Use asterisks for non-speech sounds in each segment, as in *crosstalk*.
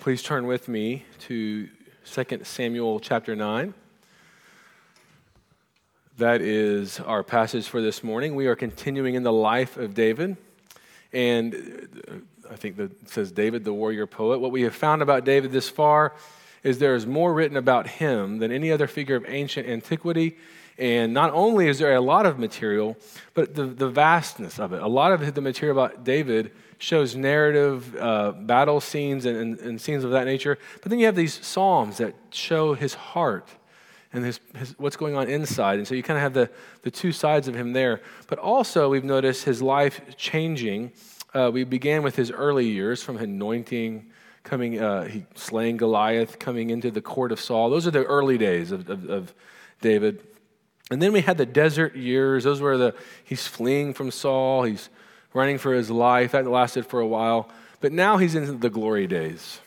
Please turn with me to 2 Samuel chapter 9. That is our passage for this morning. We are continuing in the life of David. And uh, I think that says David, the warrior poet. What we have found about David this far is there is more written about him than any other figure of ancient antiquity. And not only is there a lot of material, but the, the vastness of it. A lot of the material about David shows narrative, uh, battle scenes, and, and, and, scenes of that nature. But then you have these psalms that show his heart and his, his, what's going on inside. And so you kind of have the, the two sides of him there. But also, we've noticed his life changing. Uh, we began with his early years from anointing, coming, uh, he slaying Goliath, coming into the court of Saul. Those are the early days of, of, of David. And then we had the desert years. Those were the, he's fleeing from Saul, he's running for his life. That lasted for a while. But now he's in the glory days.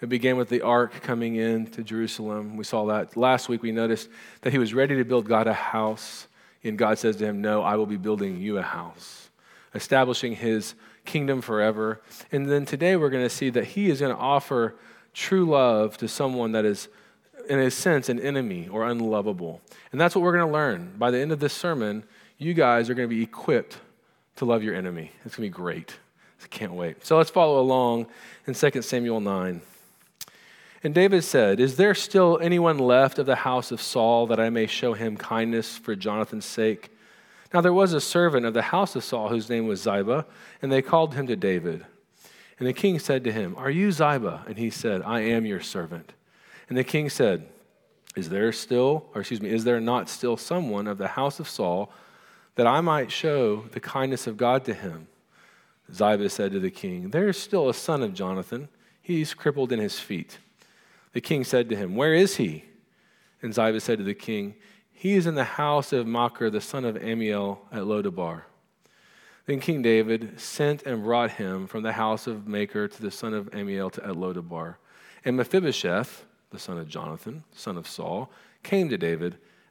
It began with the ark coming in to Jerusalem. We saw that. Last week we noticed that he was ready to build God a house. And God says to him, No, I will be building you a house, establishing his kingdom forever. And then today we're going to see that he is going to offer true love to someone that is in a sense, an enemy or unlovable. And that's what we're going to learn. By the end of this sermon, you guys are going to be equipped to love your enemy. It's going to be great. I can't wait. So let's follow along in 2 Samuel 9. And David said, Is there still anyone left of the house of Saul that I may show him kindness for Jonathan's sake? Now there was a servant of the house of Saul whose name was Ziba, and they called him to David. And the king said to him, Are you Ziba? And he said, I am your servant. And the king said, Is there still, or excuse me, is there not still someone of the house of Saul that I might show the kindness of God to him? Ziba said to the king, There is still a son of Jonathan. He's crippled in his feet. The king said to him, Where is he? And Ziba said to the king, He is in the house of Machir, the son of Ammiel, at Lo-debar. Then King David sent and brought him from the house of Machir to the son of Ammiel to at Lo-debar. And Mephibosheth, the son of Jonathan, son of Saul, came to David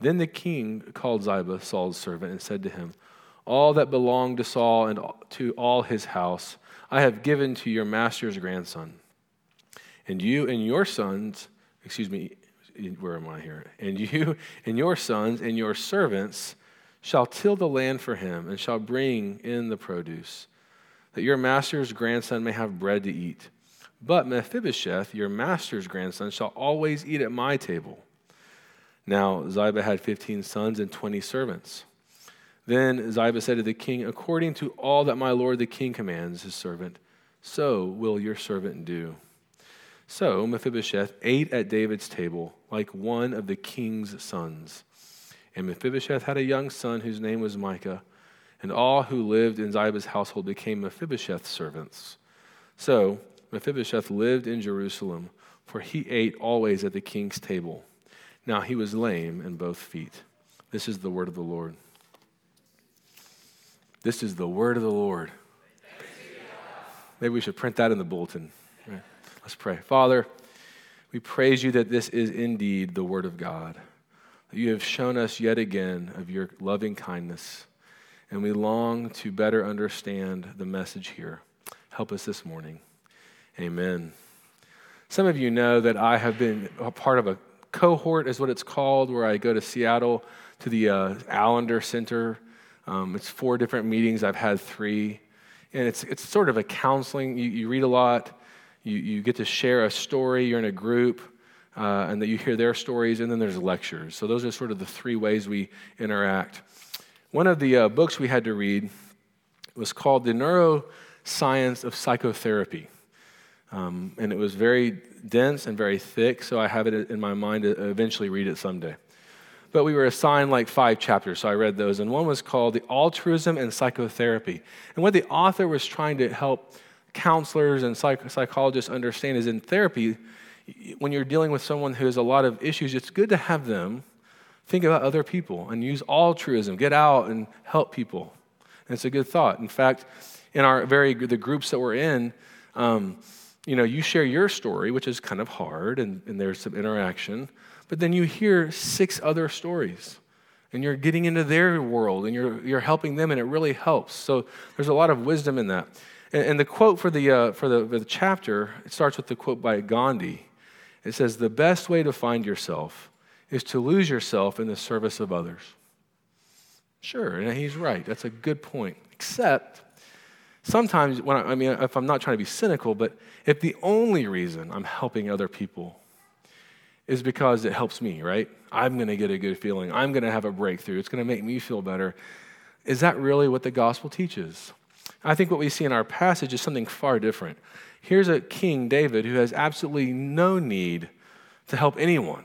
Then the king called Ziba, Saul's servant, and said to him, All that belonged to Saul and to all his house I have given to your master's grandson. And you and your sons, excuse me, where am I here? And you *laughs* and your sons and your servants shall till the land for him and shall bring in the produce, that your master's grandson may have bread to eat. But Mephibosheth, your master's grandson, shall always eat at my table. Now Ziba had 15 sons and 20 servants. Then Ziba said to the king, According to all that my lord the king commands his servant, so will your servant do. So Mephibosheth ate at David's table like one of the king's sons. And Mephibosheth had a young son whose name was Mica, and all who lived in Ziba's household became Mephibosheth's servants. So Mephibosheth lived in Jerusalem, for he ate always at the king's table. Now he was lame in both feet. This is the word of the Lord. This is the word of the Lord. Maybe we should print that in the bulletin. Right. Let's pray. Father, we praise you that this is indeed the word of God. That you have shown us yet again of your loving kindness, and we long to better understand the message here. Help us this morning. Amen. Some of you know that I have been a part of a cohort is what it's called, where I go to Seattle to the uh, Allender Center. Um, it's four different meetings. I've had three. And it's, it's sort of a counseling. You, you read a lot, you, you get to share a story, you're in a group, uh, and that you hear their stories, and then there's lectures. So those are sort of the three ways we interact. One of the uh, books we had to read was called The Neuroscience of Psychotherapy. Um, and it was very dense and very thick, so I have it in my mind to eventually read it someday. But we were assigned like five chapters, so I read those. And one was called The Altruism and Psychotherapy. And what the author was trying to help counselors and psych- psychologists understand is in therapy, when you're dealing with someone who has a lot of issues, it's good to have them think about other people and use altruism. Get out and help people. And it's a good thought. In fact, in our very the groups that we're in, um, you know, you share your story, which is kind of hard, and, and there's some interaction, but then you hear six other stories and you're getting into their world and you're, you're helping them and it really helps. So there's a lot of wisdom in that. And, and the quote for, the, uh, for the, the chapter it starts with the quote by gandhi. It says the best way to find yourself is to lose yourself in the service of others. Sure and he's right. That's a good point except sometimes when I, I mean if i'm not trying to be cynical but if the only reason i'm helping other people is because it helps me, right? I'm going to get a good feeling. I'm going to have a breakthrough. It's going to make me feel better. Is that really what the gospel teaches? I think what we see in our passage is something far different. Here's a king, David, who has absolutely no need to help anyone.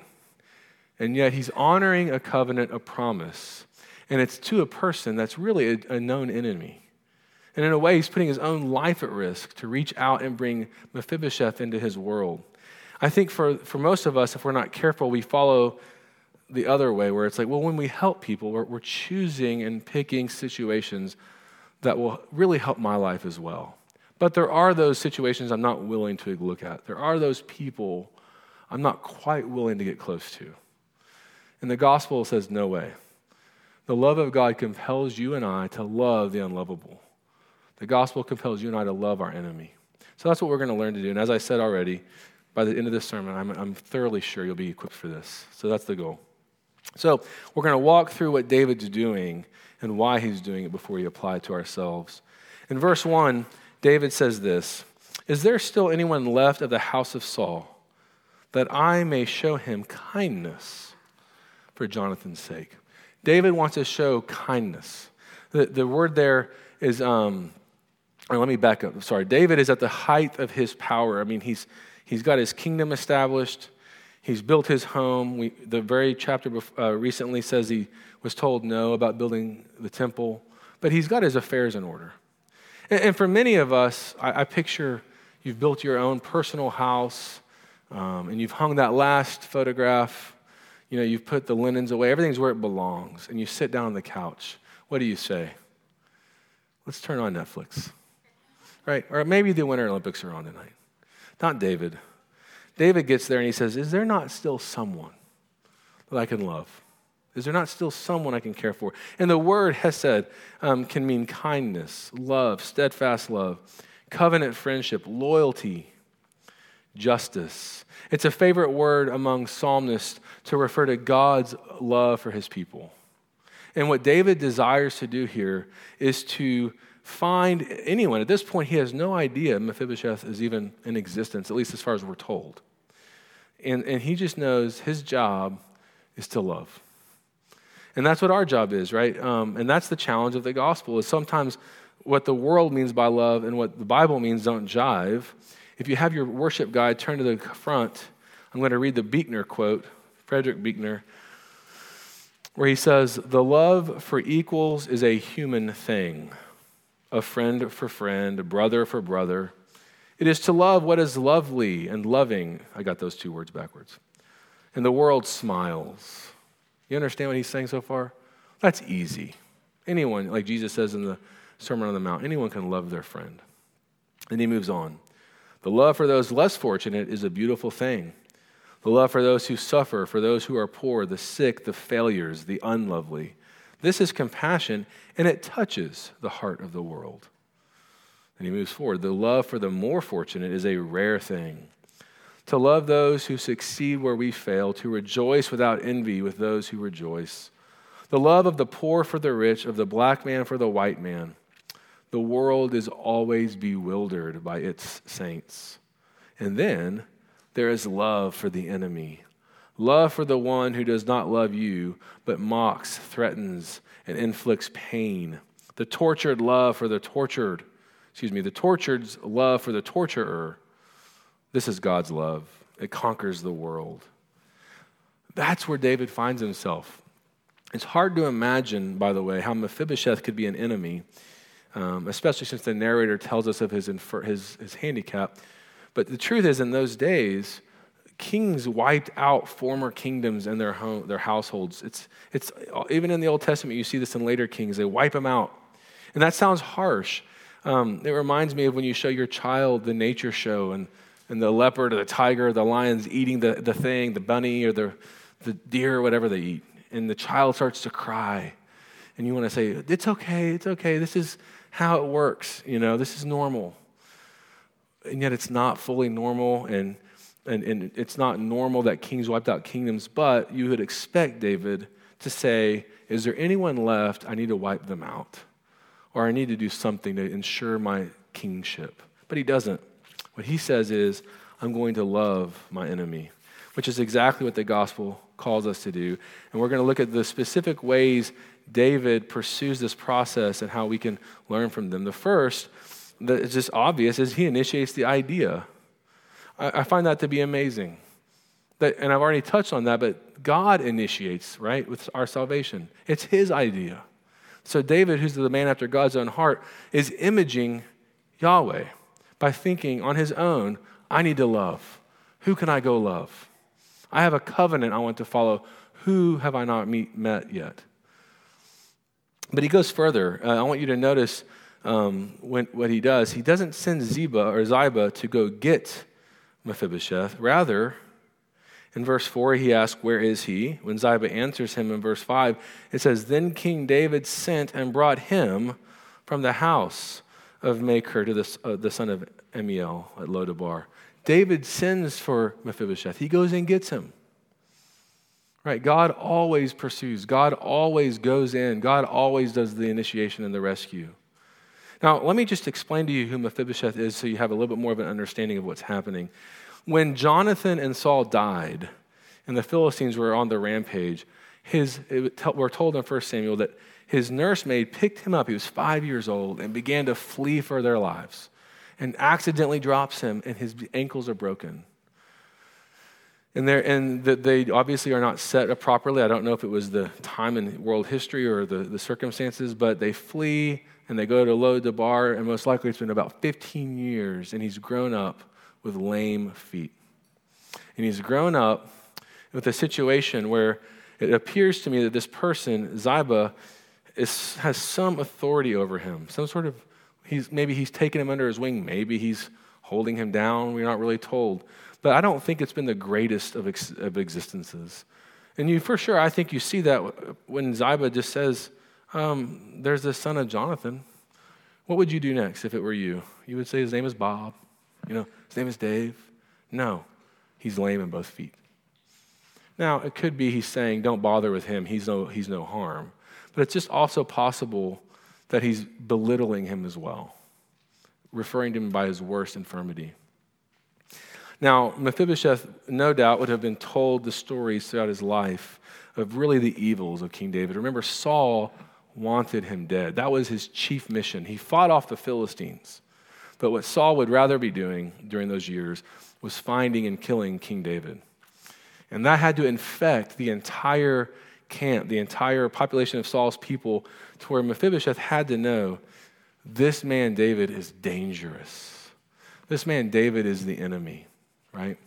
And yet he's honoring a covenant, a promise. And it's to a person that's really a, a known enemy. And in a way, he's putting his own life at risk to reach out and bring Mephibosheth into his world. I think for, for most of us, if we're not careful, we follow the other way where it's like, well, when we help people, we're, we're choosing and picking situations that will really help my life as well. But there are those situations I'm not willing to look at. There are those people I'm not quite willing to get close to. And the gospel says, no way. The love of God compels you and I to love the unlovable. The gospel compels you and I to love our enemy. So that's what we're going to learn to do. And as I said already, by the end of this sermon, I'm, I'm thoroughly sure you'll be equipped for this. So that's the goal. So we're going to walk through what David's doing and why he's doing it before we apply it to ourselves. In verse 1, David says this Is there still anyone left of the house of Saul that I may show him kindness for Jonathan's sake? David wants to show kindness. The, the word there is, um, let me back up. Sorry. David is at the height of his power. I mean, he's He's got his kingdom established. He's built his home. We, the very chapter uh, recently says he was told no about building the temple, but he's got his affairs in order. And, and for many of us, I, I, picture you've built your own personal house um, and you've hung that last photograph. You know, you've put the linens away, everything's where it belongs, and you sit down on the couch. What do you say? Let's turn on Netflix. Right? Or maybe the Winter Olympics are on tonight. Not David. David gets there and he says, Is there not still someone that I can love? Is there not still someone I can care for? And the word hesed um, can mean kindness, love, steadfast love, covenant friendship, loyalty, justice. It's a favorite word among psalmists to refer to God's love for his people. And what David desires to do here is to find anyone. At this point, he has no idea Mephibosheth is even in existence, at least as far as we're told. And, and he just knows his job is to love. And that's what our job is, right? Um, and that's the challenge of the gospel is sometimes what the world means by love and what the Bible means don't jive. If you have your worship guide, turn to the front. I'm going to read the Buechner quote, Frederick Buechner, where he says, The love for equals is a human thing a friend for friend, a brother for brother. It is to love what is lovely and loving. I got those two words backwards. And the world smiles. You understand what he's saying so far? That's easy. Anyone, like Jesus says in the Sermon on the Mount, anyone can love their friend. And he moves on. The love for those less fortunate is a beautiful thing. The love for those who suffer, for those who are poor, the sick, the failures, the unlovely. This is compassion, and it touches the heart of the world. And he moves forward. The love for the more fortunate is a rare thing. To love those who succeed where we fail, to rejoice without envy with those who rejoice. The love of the poor for the rich, of the black man for the white man. The world is always bewildered by its saints. And then there is love for the enemy Love for the one who does not love you, but mocks, threatens, and inflicts pain. The tortured love for the tortured, excuse me, the tortured's love for the torturer. This is God's love. It conquers the world. That's where David finds himself. It's hard to imagine, by the way, how Mephibosheth could be an enemy, um, especially since the narrator tells us of his, infer- his, his handicap. But the truth is, in those days, kings wiped out former kingdoms and their, home, their households. It's, it's, even in the Old Testament, you see this in later kings. They wipe them out. And that sounds harsh. Um, it reminds me of when you show your child the nature show and, and the leopard or the tiger or the lion's eating the, the thing, the bunny or the, the deer or whatever they eat. And the child starts to cry. And you want to say, It's okay, it's okay. This is how it works. You know, this is normal. And yet it's not fully normal. And and, and it's not normal that kings wiped out kingdoms, but you would expect David to say, Is there anyone left? I need to wipe them out. Or I need to do something to ensure my kingship. But he doesn't. What he says is, I'm going to love my enemy, which is exactly what the gospel calls us to do. And we're going to look at the specific ways David pursues this process and how we can learn from them. The first, that is just obvious, is he initiates the idea. I, I find that to be amazing. That, and I've already touched on that, but God initiates, right, with our salvation. It's His idea. So David, who's the man after God's own heart, is imaging Yahweh by thinking on his own, I need to love. Who can I go love? I have a covenant I want to follow. Who have I not meet, met yet? But he goes further. Uh, I want you to notice um, when, what he does. He doesn't send Ziba or Ziba to go get Mephibosheth. Rather, in verse 4, he asks, Where is he? When Ziba answers him in verse 5, it says, Then King David sent and brought him from the house of Machir to the, uh, the son of Ammiel at Lo-debar. David sends for Mephibosheth. He goes and gets him. Right? God always pursues. God always goes in. God always does the initiation and the rescue. Now, let me just explain to you who Mephibosheth is so you have a little bit more of an understanding of what's happening. When Jonathan and Saul died and the Philistines were on the rampage, his, we're told in 1 Samuel that his nursemaid picked him up. He was five years old and began to flee for their lives and accidentally drops him, and his ankles are broken. And, and they obviously are not set up properly. I don't know if it was the time in world history or the, the circumstances, but they flee and they go to Lo-debar, and most likely it's been about 15 years, and he's grown up with lame feet. And he's grown up with a situation where it appears to me that this person, Ziba, is, has some authority over him, some sort of, he's, maybe he's taken him under his wing, maybe he's holding him down, we're not really told. But I don't think it's been the greatest of, ex, of existences. And you, for sure, I think you see that when Ziba just says, um, there's the son of Jonathan. What would you do next if it were you? You would say his name is Bob. You know, his name is Dave. No, he's lame in both feet. Now, it could be he's saying, don't bother with him. He's no, he's no harm. But it's just also possible that he's belittling him as well, referring to him by his worst infirmity. Now, Mephibosheth, no doubt, would have been told the stories throughout his life of really the evils of King David. Remember, Saul wanted him dead. That was his chief mission. He fought off the Philistines. But what Saul would rather be doing during those years was finding and killing King David. And that had to infect the entire camp, the entire population of Saul's people, to where Mephibosheth had to know this man David is dangerous. This man David is the enemy, right?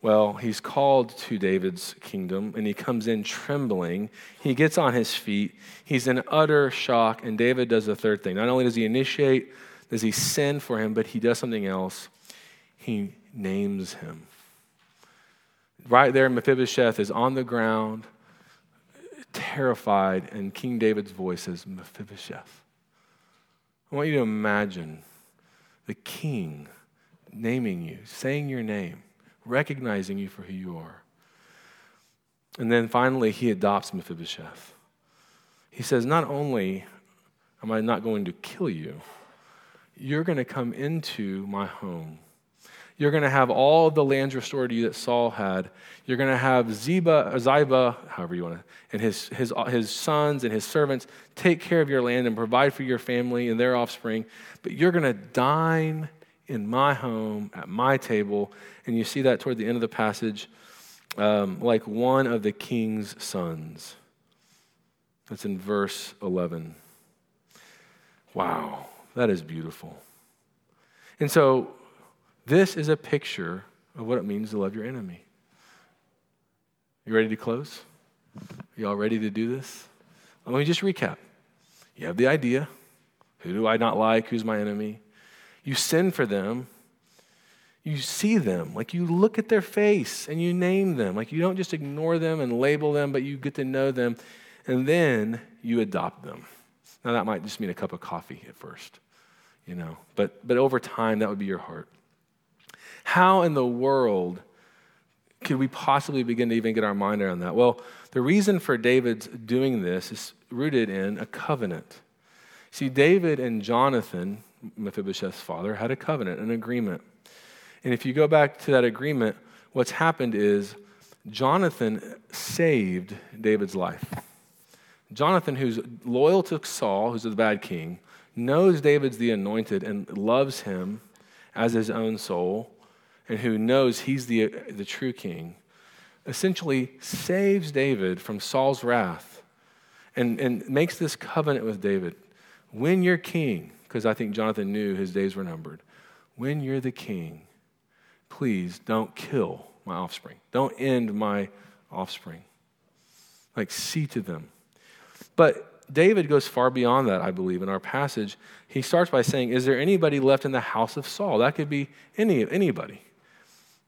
Well, he's called to David's kingdom and he comes in trembling. He gets on his feet. He's in utter shock. And David does the third thing. Not only does he initiate, does he send for him, but he does something else. He names him. Right there, Mephibosheth is on the ground, terrified, and King David's voice says, Mephibosheth. I want you to imagine the king naming you, saying your name recognizing you for who you are. And then finally, he adopts Mephibosheth. He says, Not only am I not going to kill you, you're going to come into my home. You're going to have all the lands restored to you that Saul had. You're going to have Ziba, Ziba, however you want to, and his, his, his sons and his servants take care of your land and provide for your family and their offspring. But you're going to dine in my home, at my table. And you see that toward the end of the passage, um, like one of the king's sons. That's in verse 11. Wow, that is beautiful. And so, this is a picture of what it means to love your enemy. You ready to close? You all ready to do this? Let me just recap. You have the idea who do I not like? Who's my enemy? You send for them. You see them. Like you look at their face and you name them. Like you don't just ignore them and label them, but you get to know them. And then you adopt them. Now, that might just mean a cup of coffee at first, you know, but, but over time, that would be your heart. How in the world could we possibly begin to even get our mind around that? Well, the reason for David's doing this is rooted in a covenant. See, David and Jonathan, Mephibosheth's father, had a covenant, an agreement. And if you go back to that agreement, what's happened is Jonathan saved David's life. Jonathan, who's loyal to Saul, who's the bad king, knows David's the anointed and loves him as his own soul, and who knows he's the, the true king, essentially saves David from Saul's wrath and, and makes this covenant with David. When you're king, because I think Jonathan knew his days were numbered, when you're the king, please don't kill my offspring. Don't end my offspring. Like, see to them. But David goes far beyond that, I believe, in our passage. He starts by saying, Is there anybody left in the house of Saul? That could be any, anybody.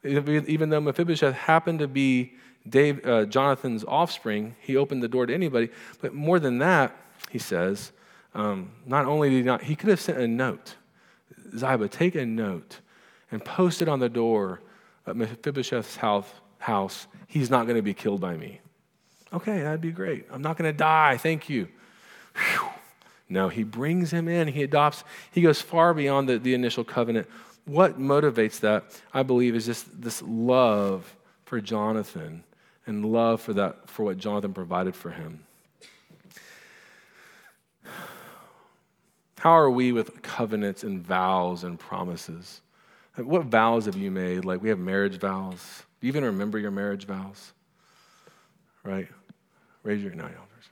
Even though Mephibosheth happened to be Dave, uh, Jonathan's offspring, he opened the door to anybody. But more than that, he says, um, not only did he not, he could have sent a note. Ziba, take a note and post it on the door of Mephibosheth's house. He's not going to be killed by me. Okay, that'd be great. I'm not going to die. Thank you. Whew. No, he brings him in. He adopts, he goes far beyond the, the initial covenant. What motivates that, I believe, is just this love for Jonathan and love for that for what Jonathan provided for him. How are we with covenants and vows and promises? What vows have you made? Like we have marriage vows. Do you even remember your marriage vows? Right? Raise your hand. no, elders.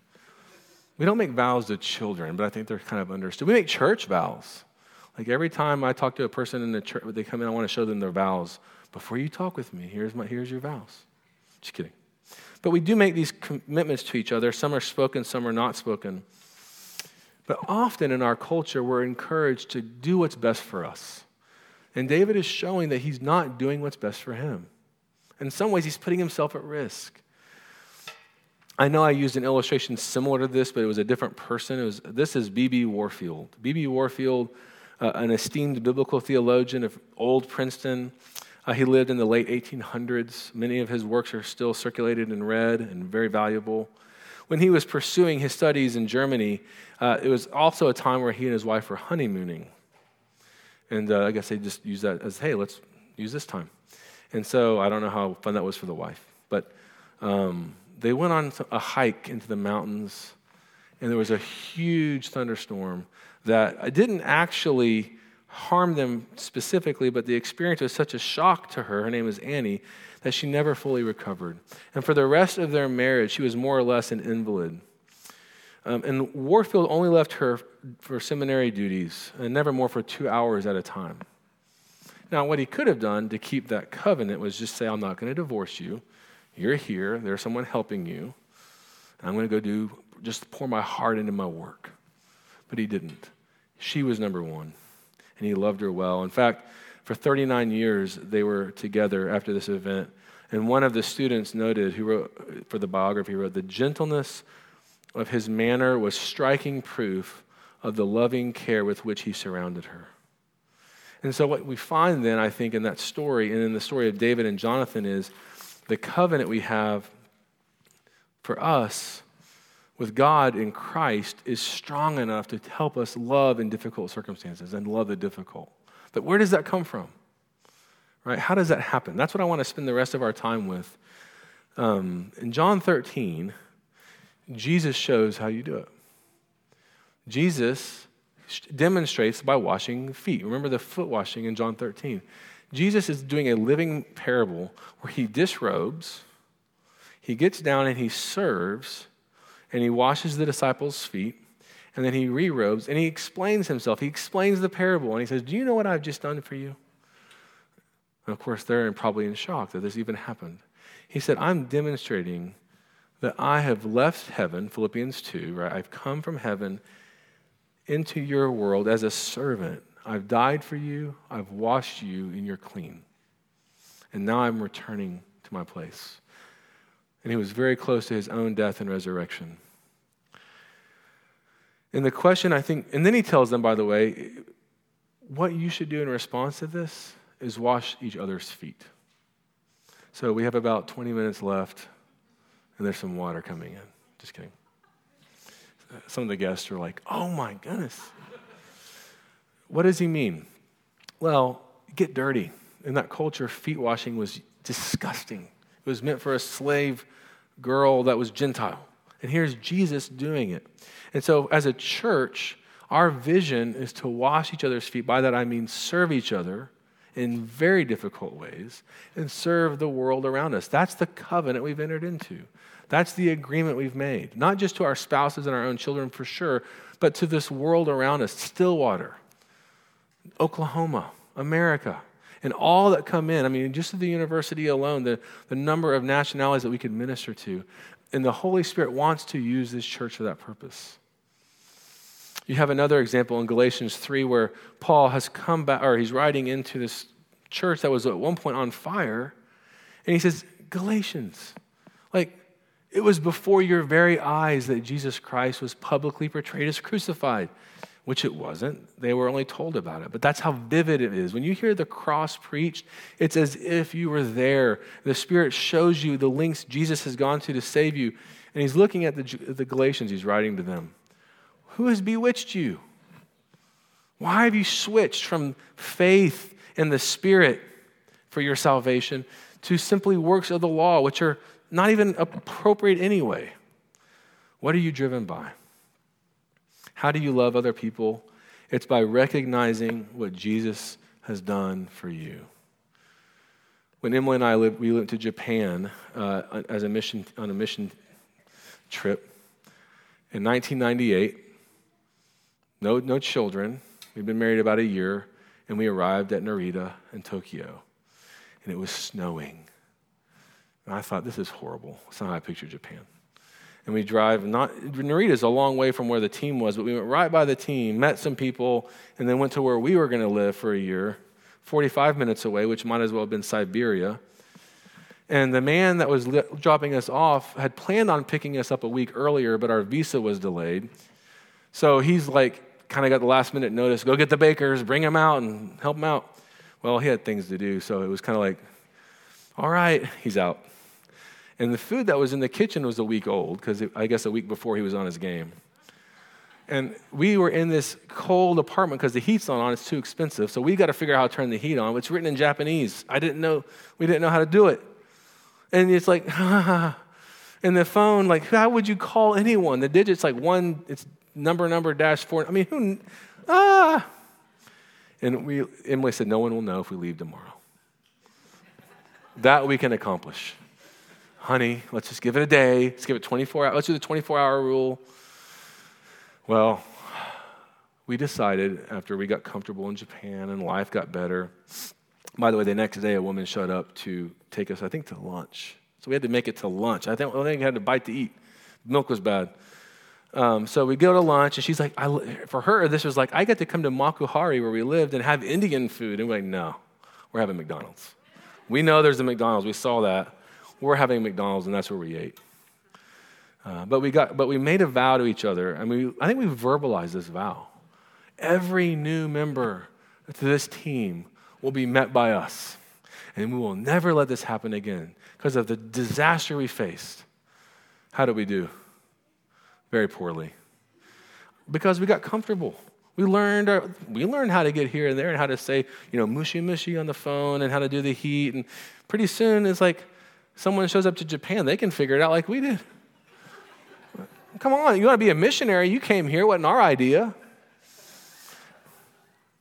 We don't make vows to children, but I think they're kind of understood. We make church vows. Like every time I talk to a person in the church, they come in, I want to show them their vows. Before you talk with me, here's, my, here's your vows. Just kidding. But we do make these commitments to each other. Some are spoken, some are not spoken. But often in our culture, we're encouraged to do what's best for us. And David is showing that he's not doing what's best for him. In some ways, he's putting himself at risk. I know I used an illustration similar to this, but it was a different person. It was, this is B.B. Warfield. B.B. Warfield, uh, an esteemed biblical theologian of old Princeton. Uh, he lived in the late 1800s. Many of his works are still circulated and read and very valuable. When he was pursuing his studies in Germany, uh, it was also a time where he and his wife were honeymooning. And uh, I guess they just used that as, hey, let's use this time. And so I don't know how fun that was for the wife. But um, they went on a hike into the mountains, and there was a huge thunderstorm that didn't actually harm them specifically, but the experience was such a shock to her. Her name was Annie, that she never fully recovered. And for the rest of their marriage, she was more or less an invalid. Um, and Warfield only left her for seminary duties, and never more for two hours at a time. Now, what he could have done to keep that covenant was just say, I'm not going to divorce you. You're here, there's someone helping you. I'm going to go do, just pour my heart into my work. But he didn't. She was number one, and he loved her well. In fact, for 39 years, they were together after this event. And one of the students noted, who wrote for the biography, wrote, The gentleness of his manner was striking proof of the loving care with which he surrounded her. And so, what we find then, I think, in that story and in the story of David and Jonathan is the covenant we have for us with God in Christ is strong enough to help us love in difficult circumstances and love the difficult. But where does that come from? Right? How does that happen? That's what I want to spend the rest of our time with. Um, in John 13, Jesus shows how you do it. Jesus demonstrates by washing feet. Remember the foot washing in John 13. Jesus is doing a living parable where he disrobes, he gets down and he serves, and he washes the disciples' feet, and then he re-robes and he explains himself. He explains the parable and he says, Do you know what I've just done for you? And of course, they're probably in shock that this even happened. He said, I'm demonstrating that I have left heaven, Philippians 2, right? I've come from heaven into your world as a servant. I've died for you, I've washed you, and you're clean. And now I'm returning to my place. And he was very close to his own death and resurrection. And the question, I think, and then he tells them, by the way, what you should do in response to this is wash each other's feet. So we have about 20 minutes left, and there's some water coming in. Just kidding. Some of the guests are like, oh my goodness. What does he mean? Well, get dirty. In that culture, feet washing was disgusting. It was meant for a slave girl that was Gentile. And here's Jesus doing it. And so, as a church, our vision is to wash each other's feet. By that, I mean serve each other in very difficult ways and serve the world around us. That's the covenant we've entered into. That's the agreement we've made, not just to our spouses and our own children for sure, but to this world around us Stillwater, Oklahoma, America, and all that come in. I mean, just at the university alone, the, the number of nationalities that we could minister to. And the Holy Spirit wants to use this church for that purpose. You have another example in Galatians 3 where Paul has come back, or he's writing into this church that was at one point on fire. And he says, Galatians, like, it was before your very eyes that Jesus Christ was publicly portrayed as crucified, which it wasn't. They were only told about it. But that's how vivid it is. When you hear the cross preached, it's as if you were there. The Spirit shows you the links Jesus has gone to to save you. And he's looking at the, the Galatians, he's writing to them. Who has bewitched you? Why have you switched from faith in the Spirit for your salvation to simply works of the law, which are not even appropriate anyway? What are you driven by? How do you love other people? It's by recognizing what Jesus has done for you. When Emily and I lived, we went to Japan uh, as a mission on a mission trip in 1998 no, no children. We'd been married about a year, and we arrived at Narita in Tokyo, and it was snowing. And I thought, this is horrible. That's not how I picture Japan. And we drive, not, Narita is a long way from where the team was, but we went right by the team, met some people, and then went to where we were going to live for a year, 45 minutes away, which might as well have been Siberia. And the man that was li- dropping us off had planned on picking us up a week earlier, but our visa was delayed. So he's like, kind of got the last minute notice go get the bakers, bring them out, and help them out. Well, he had things to do, so it was kind of like, all right, he's out. And the food that was in the kitchen was a week old, because I guess a week before he was on his game. And we were in this cold apartment because the heat's not on, it's too expensive. So we got to figure out how to turn the heat on. It's written in Japanese. I didn't know, we didn't know how to do it. And it's like, *laughs* and the phone, like, how would you call anyone? The digits, like one, it's number, number, dash four. I mean, who, ah. And we, Emily said, no one will know if we leave tomorrow. that we can accomplish. Honey, let's just give it a day. Let's give it 24 hours. Let's do the 24 hour rule. Well, we decided after we got comfortable in Japan and life got better. By the way, the next day, a woman showed up to take us, I think, to lunch. So we had to make it to lunch. I think, I think we had to bite to eat. Milk was bad. Um, so we go to lunch, and she's like, for her, this was like, I get to come to Makuhari where we lived and have Indian food. And we're like, no, we're having McDonald's. We know there's a McDonald's. We saw that. We're having McDonald's, and that's where we ate. Uh, but we got, but we made a vow to each other, and we, I think we verbalized this vow. Every new member to this team will be met by us, and we will never let this happen again because of the disaster we faced. How do we do? very poorly because we got comfortable. We learned, our, we learned how to get here and there and how to say, you know, moshi moshi on the phone and how to do the heat. And pretty soon it's like someone shows up to Japan, they can figure it out like we did. Come on, you want to be a missionary? You came here, wasn't our idea.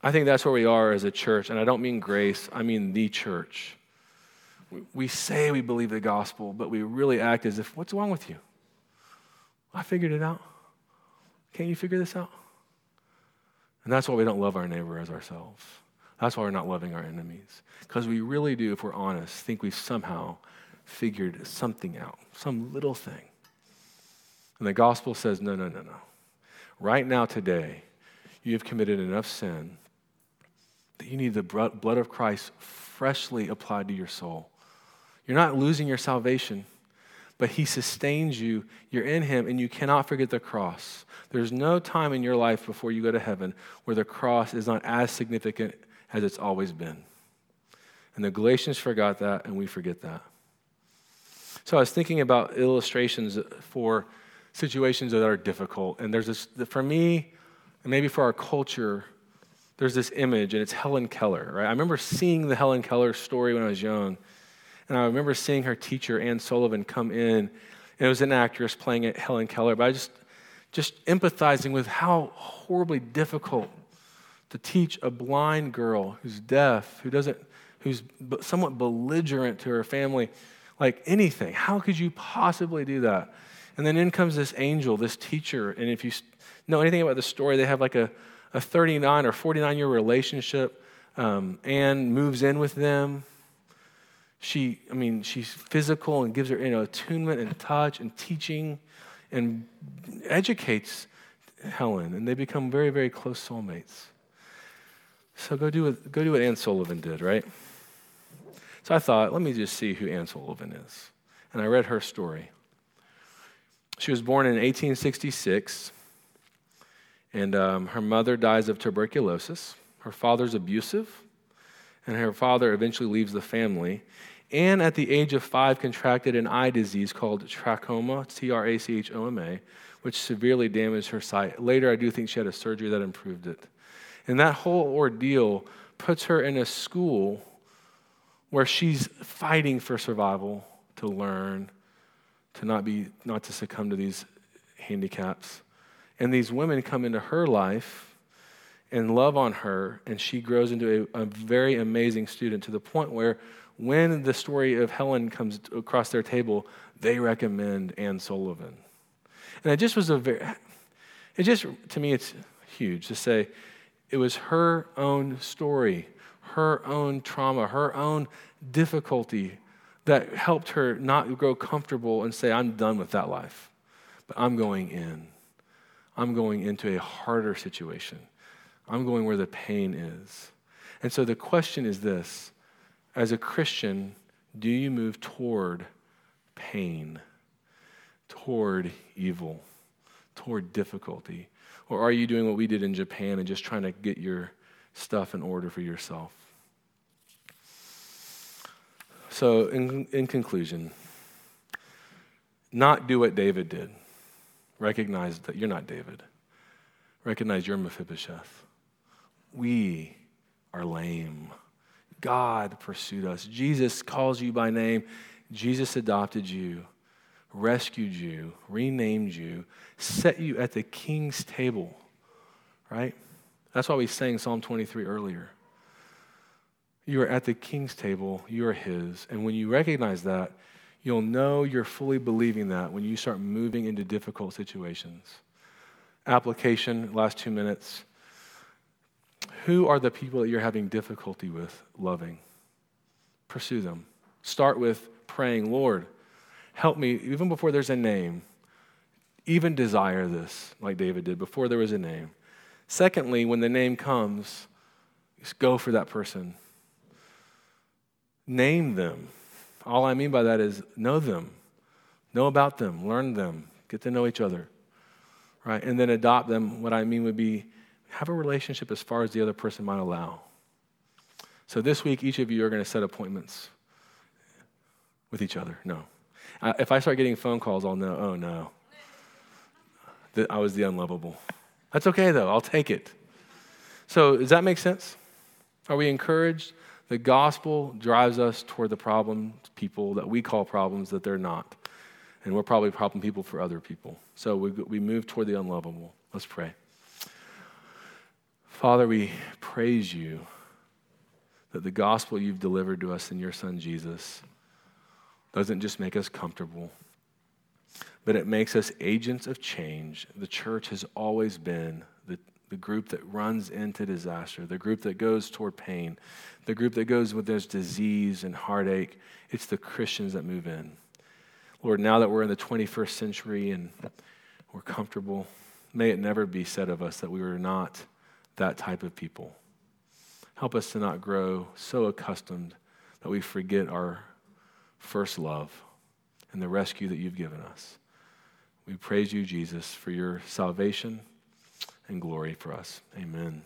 I think that's where we are as a church. And I don't mean grace, I mean the church. We say we believe the gospel, but we really act as if, what's wrong with you? I figured it out. Can't you figure this out? And that's why we don't love our neighbor as ourselves. That's why we're not loving our enemies. Because we really do, if we're honest, think we've somehow figured something out, some little thing. And the gospel says, no, no, no, no. Right now, today, you have committed enough sin that you need the blood of Christ freshly applied to your soul. You're not losing your salvation, but He sustains you. You're in Him, and you cannot forget the cross. There's no time in your life before you go to heaven where the cross is not as significant as it's always been. And the Galatians forgot that, and we forget that. So I was thinking about illustrations for situations that are difficult. And there's this, for me, and maybe for our culture, there's this image, and it's Helen Keller, right? I remember seeing the Helen Keller story when I was young. And I remember seeing her teacher, Anne Sullivan, come in. And it was an actress playing it, Helen Keller. But I just, just empathizing with how horribly difficult to teach a blind girl who's deaf, who doesn't, who's somewhat belligerent to her family, like anything. How could you possibly do that? And then in comes this angel, this teacher. And if you know anything about the story, they have like a, a 39 or 49 year relationship. Um, Anne moves in with them. She, I mean, she's physical and gives her, you know, attunement and touch and teaching and educates Helen. And they become very, very close soulmates. So go do what, go do what Anne Sullivan did, right? So I thought, let me just see who Anne Sullivan is. And I read her story. She was born in 1866, and um, her mother dies of tuberculosis. Her father's abusive, and her father eventually leaves the family. And at the age of five, contracted an eye disease called trachoma, T R A C H O M A, which severely damaged her sight. Later, I do think she had a surgery that improved it. And that whole ordeal puts her in a school where she's fighting for survival, to learn, to not be not to succumb to these handicaps. And these women come into her life and love on her, and she grows into a, a very amazing student to the point where when the story of Helen comes across their table, they recommend Anne Sullivan. And it just was a very, it just, to me, it's huge to say it was her own story, her own trauma, her own difficulty that helped her not grow comfortable and say, I'm done with that life. But I'm going in. I'm going into a harder situation. I'm going where the pain is. And so the question is this as a Christian, do you move toward pain, toward evil, toward difficulty? Or are you doing what we did in Japan and just trying to get your stuff in order for yourself? So, in, in conclusion, not do what David did. Recognize that you're not David. Recognize you're Mephibosheth. We are lame. God pursued us. Jesus calls you by name. Jesus adopted you, rescued you, renamed you, set you at the king's table, right? That's why we sang Psalm 23 earlier. You are at the king's table, you are his. And when you recognize that, you'll know you're fully believing that when you start moving into difficult situations. Application, last two minutes. Who are the people that you're having difficulty with loving? Pursue them. Start with praying, Lord, help me, even before there's a name, even desire this, like David did, before there was a name. Secondly, when the name comes, just go for that person. Name them. All I mean by that is know them, know about them, learn them, get to know each other, right? And then adopt them. What I mean would be have a relationship as far as the other person might allow. So this week, each of you are going to set appointments with each other. No. if I start getting phone calls, I'll know, oh no, that I was the unlovable. That's okay though, I'll take it. So, does that make sense? Are we encouraged? The gospel drives us toward the problem people that we call problems that they're not. And we're probably problem people for other people. So we, we move toward the unlovable. Let's pray. Father, we praise you that the gospel you've delivered to us in your son Jesus doesn't just make us comfortable, but it makes us agents of change. The church has always been the, group that runs into disaster, the group that goes toward pain, the group that goes with there's disease and heartache. It's the Christians that move in. Lord, now that we're in the 21st century and we're comfortable, may it never be said of us that we were not that type of people. Help us to not grow so accustomed that we forget our first love and the rescue that you've given us. We praise you, Jesus, for your salvation and glory for us. Amen.